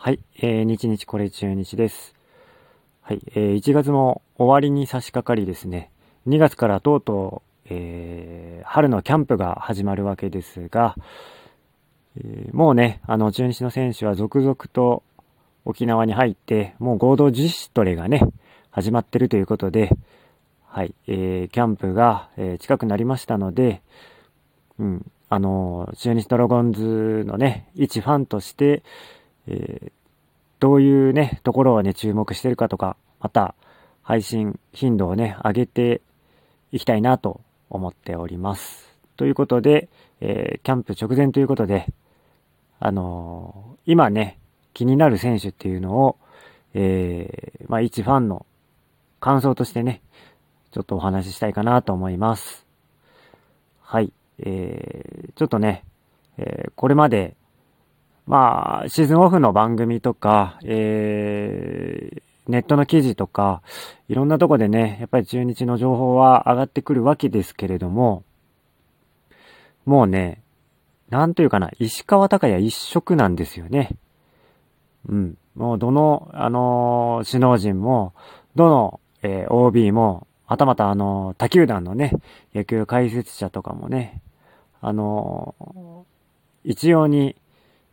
はい、えー、日日これ中日です。はい、えー、1月も終わりに差し掛かりですね、2月からとうとう、えー、春のキャンプが始まるわけですが、えー、もうね、あの、中日の選手は続々と沖縄に入って、もう合同自主トレがね、始まってるということで、はい、えー、キャンプが、えー、近くなりましたので、うん、あの、中日ドラゴンズのね、一ファンとして、えー、どういうね、ところをね、注目してるかとか、また、配信頻度をね、上げていきたいなと思っております。ということで、えー、キャンプ直前ということで、あのー、今ね、気になる選手っていうのを、えー、まあ、一ファンの感想としてね、ちょっとお話ししたいかなと思います。はい。えー、ちょっとね、えー、これまでまあ、シーズンオフの番組とか、えー、ネットの記事とか、いろんなとこでね、やっぱり中日の情報は上がってくるわけですけれども、もうね、なんというかな、石川隆也一色なんですよね。うん。もうどの、あのー、首脳陣も、どの、えー、OB も、はたまたあのー、他球団のね、野球解説者とかもね、あのー、一様に、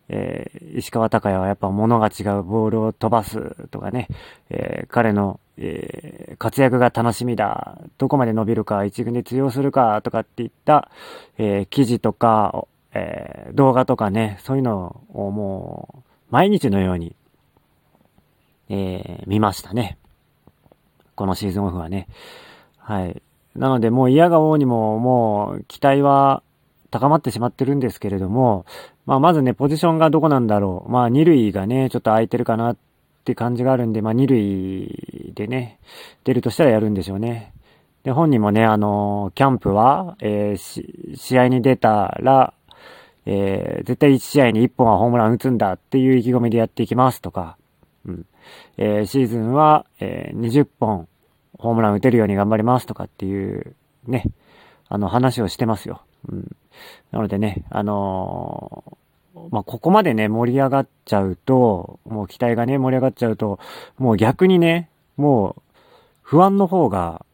えー、石川隆也はやっぱ物が違うボールを飛ばすとかね、えー、彼の、えー、活躍が楽しみだ、どこまで伸びるか、一軍で通用するかとかっていった、え記事とか、え動画とかね、そういうのをもう、毎日のように、え見ましたね。このシーズンオフはね。はい。なのでもう嫌が王にももう期待は高まってしまってるんですけれども、まあ、まずね、ポジションがどこなんだろう。まあ、二塁がね、ちょっと空いてるかなって感じがあるんで、まあ、二塁でね、出るとしたらやるんでしょうね。で、本人もね、あの、キャンプは、えー、試合に出たら、えー、絶対1試合に1本はホームラン打つんだっていう意気込みでやっていきますとか、うん。えー、シーズンは、えー、20本ホームラン打てるように頑張りますとかっていう、ね、あの話をしてますよ。うん。なのでね、あのー、まあ、ここまでね、盛り上がっちゃうと、もう期待がね、盛り上がっちゃうと、もう逆にね、もう、不安の方が、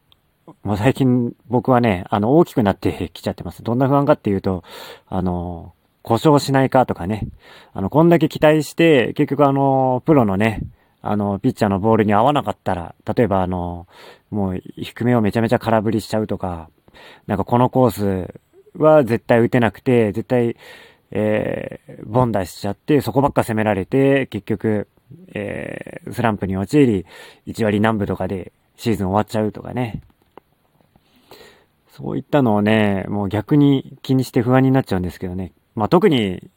もう最近僕はね、あの、大きくなってきちゃってます。どんな不安かっていうと、あのー、故障しないかとかね、あの、こんだけ期待して、結局あの、プロのね、あの、ピッチャーのボールに合わなかったら、例えばあの、もう低めをめちゃめちゃ空振りしちゃうとか、なんかこのコースは絶対打てなくて、絶対、えー、ボンダしちゃって、そこばっか攻められて、結局、えー、スランプに陥り、1割南部とかでシーズン終わっちゃうとかね。そういったのをね、もう逆に気にして不安になっちゃうんですけどね。まあ、特に、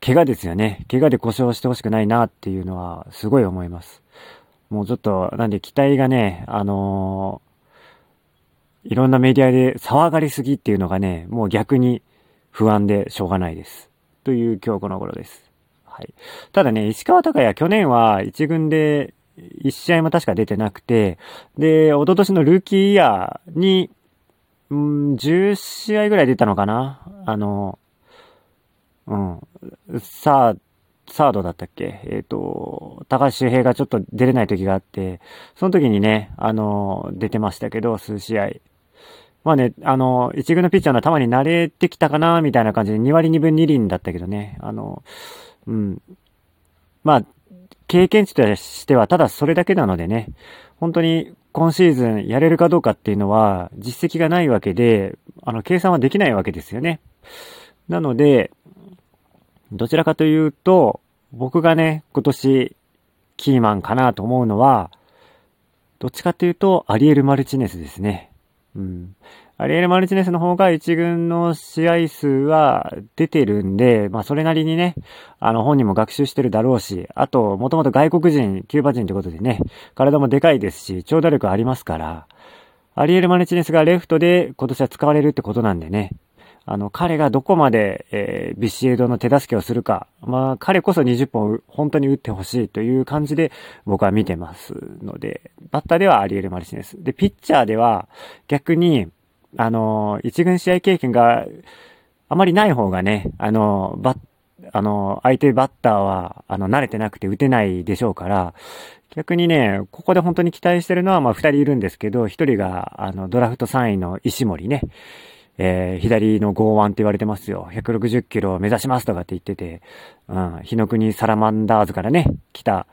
怪我ですよね。怪我で故障してほしくないなっていうのはすごい思います。もうちょっと、なんで期待がね、あのいろんなメディアで騒がれすぎっていうのがね、もう逆に不安でしょうがないです。という今日この頃です。はい。ただね、石川隆也去年は一軍で一試合も確か出てなくて、で、一昨年のルーキーイヤーに、うん、10試合ぐらい出たのかなあの、うん。さあ、サードだったっけ？えっ、ー、と、高橋周平がちょっと出れない時があって、その時にね、あの、出てましたけど、数試合。まあね、あの、一軍のピッチャーの球に慣れてきたかな、みたいな感じで2割2分2厘だったけどね。あの、うん。まあ、経験値としてはただそれだけなのでね、本当に今シーズンやれるかどうかっていうのは実績がないわけで、あの、計算はできないわけですよね。なので、どちらかというと、僕がね、今年キーマンかなと思うのは、どっちかっていうと、アリエル・マルチネスですね。うん。アリエル・マルチネスの方が一軍の試合数は出てるんで、まあそれなりにね、あの本人も学習してるだろうし、あと、もともと外国人、キューバ人ってことでね、体もでかいですし、長打力ありますから、アリエル・マルチネスがレフトで今年は使われるってことなんでね、あの、彼がどこまで、えー、ビシエドの手助けをするか。まあ、彼こそ20本本当に打ってほしいという感じで僕は見てますので、バッターではアリエル・マルチネス。で、ピッチャーでは逆に、あの、一軍試合経験があまりない方がね、あの、バあの、相手バッターは、あの、慣れてなくて打てないでしょうから、逆にね、ここで本当に期待してるのは、まあ、二人いるんですけど、一人が、あの、ドラフト3位の石森ね。えー、左の剛腕って言われてますよ。160キロを目指しますとかって言ってて、うん、日の国サラマンダーズからね、来た、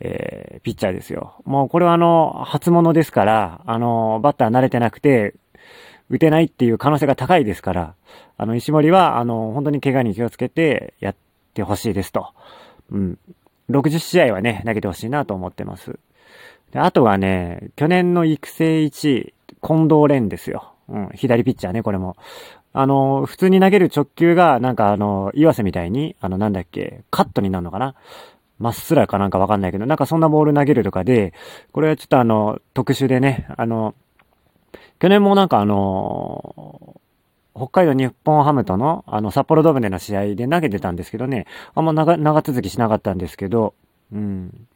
えー、ピッチャーですよ。もうこれはあの、初物ですから、あの、バッター慣れてなくて、打てないっていう可能性が高いですから、あの、石森は、あの、本当に怪我に気をつけてやってほしいですと。うん。60試合はね、投げてほしいなと思ってます。で、あとはね、去年の育成1位、近藤蓮ですよ。うん、左ピッチャーね、これも。あの、普通に投げる直球が、なんかあの、岩瀬みたいに、あの、なんだっけ、カットになるのかなまっすらかなんかわかんないけど、なんかそんなボール投げるとかで、これはちょっとあの、特殊でね、あの、去年もなんかあの北海道日本ハムとの、あの、札幌ドームでの試合で投げてたんですけどね、あんま長、長続きしなかったんですけど、うん。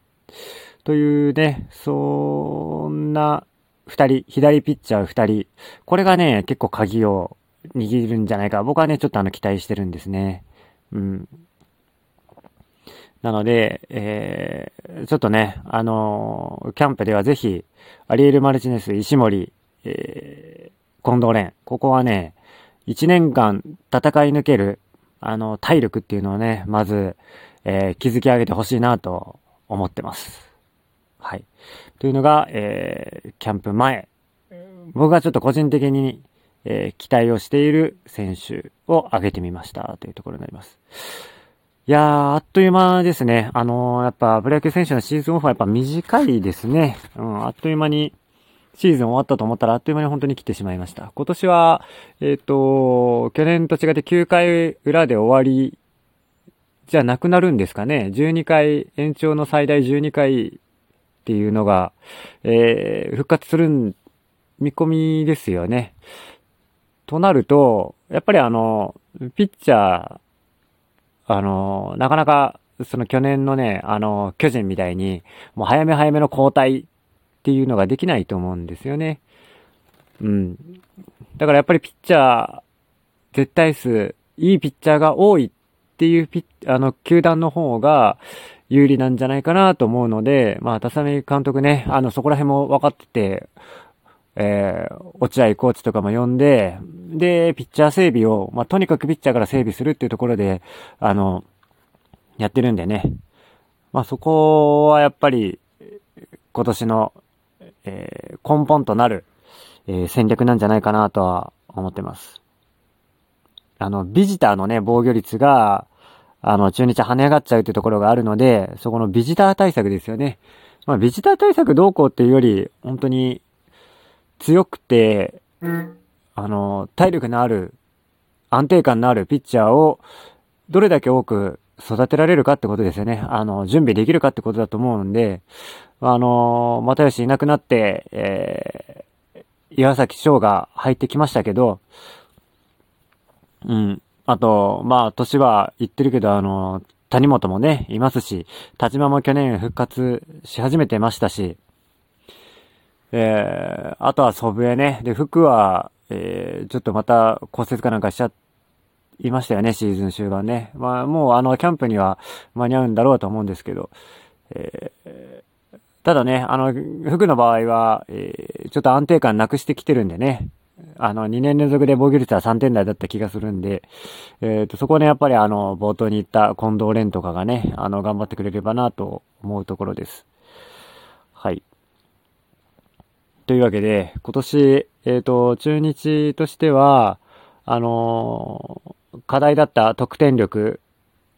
というね、そんな、二人、左ピッチャー二人、これがね、結構鍵を握るんじゃないか。僕はね、ちょっとあの、期待してるんですね。うん。なので、えー、ちょっとね、あのー、キャンプではぜひ、アリエル・マルチネス、石森、えー、近藤蓮、ここはね、一年間戦い抜ける、あの、体力っていうのをね、まず、えー、築き上げてほしいなと思ってます。はい。というのが、えー、キャンプ前。僕がちょっと個人的に、えー、期待をしている選手を挙げてみましたというところになります。いやー、あっという間ですね。あのー、やっぱ、プロ野球選手のシーズンオフはやっぱ短いですね。うん、あっという間に、シーズン終わったと思ったらあっという間に本当に来てしまいました。今年は、えっ、ー、と、去年と違って9回裏で終わりじゃなくなるんですかね。12回、延長の最大12回っていうのが、えー、復活する見込みですよね。となると、やっぱりあの、ピッチャー、あの、なかなか、その去年のね、あの、巨人みたいに、もう早め早めの交代っていうのができないと思うんですよね。うん。だからやっぱりピッチャー、絶対数、いいピッチャーが多いっていうピ、あの、球団の方が有利なんじゃないかなと思うので、まあ、田サ監督ね、あの、そこら辺も分かってて、えー、落合コーチとかも呼んで、で、ピッチャー整備を、まあ、とにかくピッチャーから整備するっていうところで、あの、やってるんでね。まあ、そこはやっぱり、今年の、えー、根本となる、えー、戦略なんじゃないかなとは思ってます。あの、ビジターのね、防御率が、あの、中日跳ね上がっちゃうっていうところがあるので、そこのビジター対策ですよね。まあ、ビジター対策どうこうっていうより、本当に、強くて、あの、体力のある、安定感のあるピッチャーを、どれだけ多く育てられるかってことですよね。あの、準備できるかってことだと思うんで、あの、又吉いなくなって、えー、岩崎翔が入ってきましたけど、うん。あと、まあ、年は言ってるけど、あの、谷本もね、いますし、田島も去年復活し始めてましたし、えー、あとは祖父江ね。で、服は、えー、ちょっとまた骨折かなんかしちゃいましたよね、シーズン終盤ね。まあ、もうあの、キャンプには間に合うんだろうと思うんですけど、えー、ただね、あの、服の場合は、えー、ちょっと安定感なくしてきてるんでね、あの、2年連続で防御率は3点台だった気がするんで、えっ、ー、と、そこね、やっぱりあの、冒頭に言った近藤蓮とかがね、あの、頑張ってくれればなと思うところです。はい。というわけで、今年、えっ、ー、と、中日としては、あのー、課題だった得点力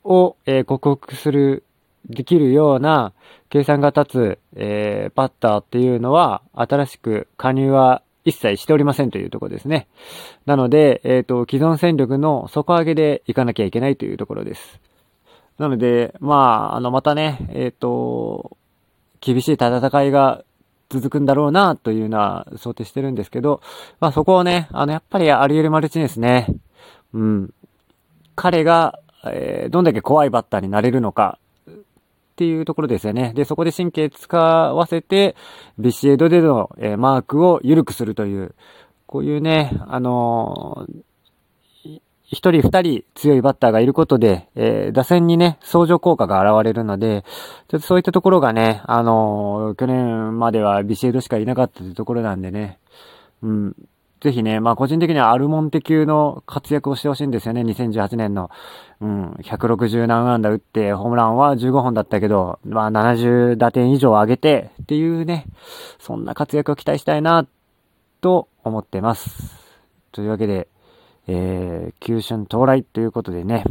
を、えー、克服する、できるような計算が立つ、えー、バッターっていうのは、新しく加入は一切しておりませんというところですね。なので、えっ、と、既存戦力の底上げでいかなきゃいけないというところです。なので、まあ、あの、またね、えっ、と、厳しい戦いが続くんだろうな、というのは想定してるんですけど、まあそこをね、あの、やっぱりアリエル・マルチネスね、うん。彼が、えー、どんだけ怖いバッターになれるのか、っていうところですよね。で、そこで神経使わせて、ビシエドでの、えー、マークを緩くするという、こういうね、あのー、一人二人強いバッターがいることで、えー、打線にね、相乗効果が現れるので、ちょっとそういったところがね、あのー、去年まではビシエドしかいなかったというところなんでね、うん、ぜひね、まあ個人的にはアルモンテ級の活躍をしてほしいんですよね、2018年の。うん、160何安打打って、ホームランは15本だったけど、まあ70打点以上上げてっていうね、そんな活躍を期待したいな、と思ってます。というわけで、えー、急春到来ということでね、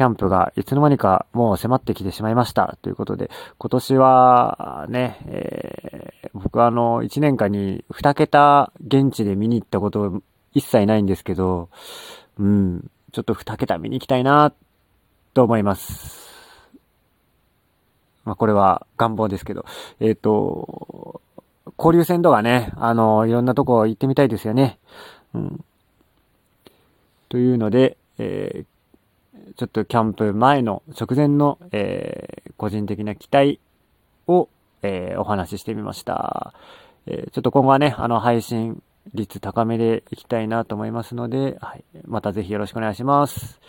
キャンプがいつの間にかもう迫ってきてしまいましたということで、今年はね、えー、僕はあの、1年間に2桁現地で見に行ったこと一切ないんですけど、うん、ちょっと2桁見に行きたいなと思います。まあ、これは願望ですけど、えっ、ー、と、交流戦とかね、あの、いろんなとこ行ってみたいですよね。うん。というので、えー、ちょっとキャンプ前の直前の、えー、個人的な期待を、えー、お話ししてみました。えー、ちょっと今後はね、あの、配信率高めでいきたいなと思いますので、はい、またぜひよろしくお願いします。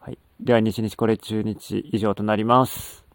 はい。では、日日これ中日以上となります。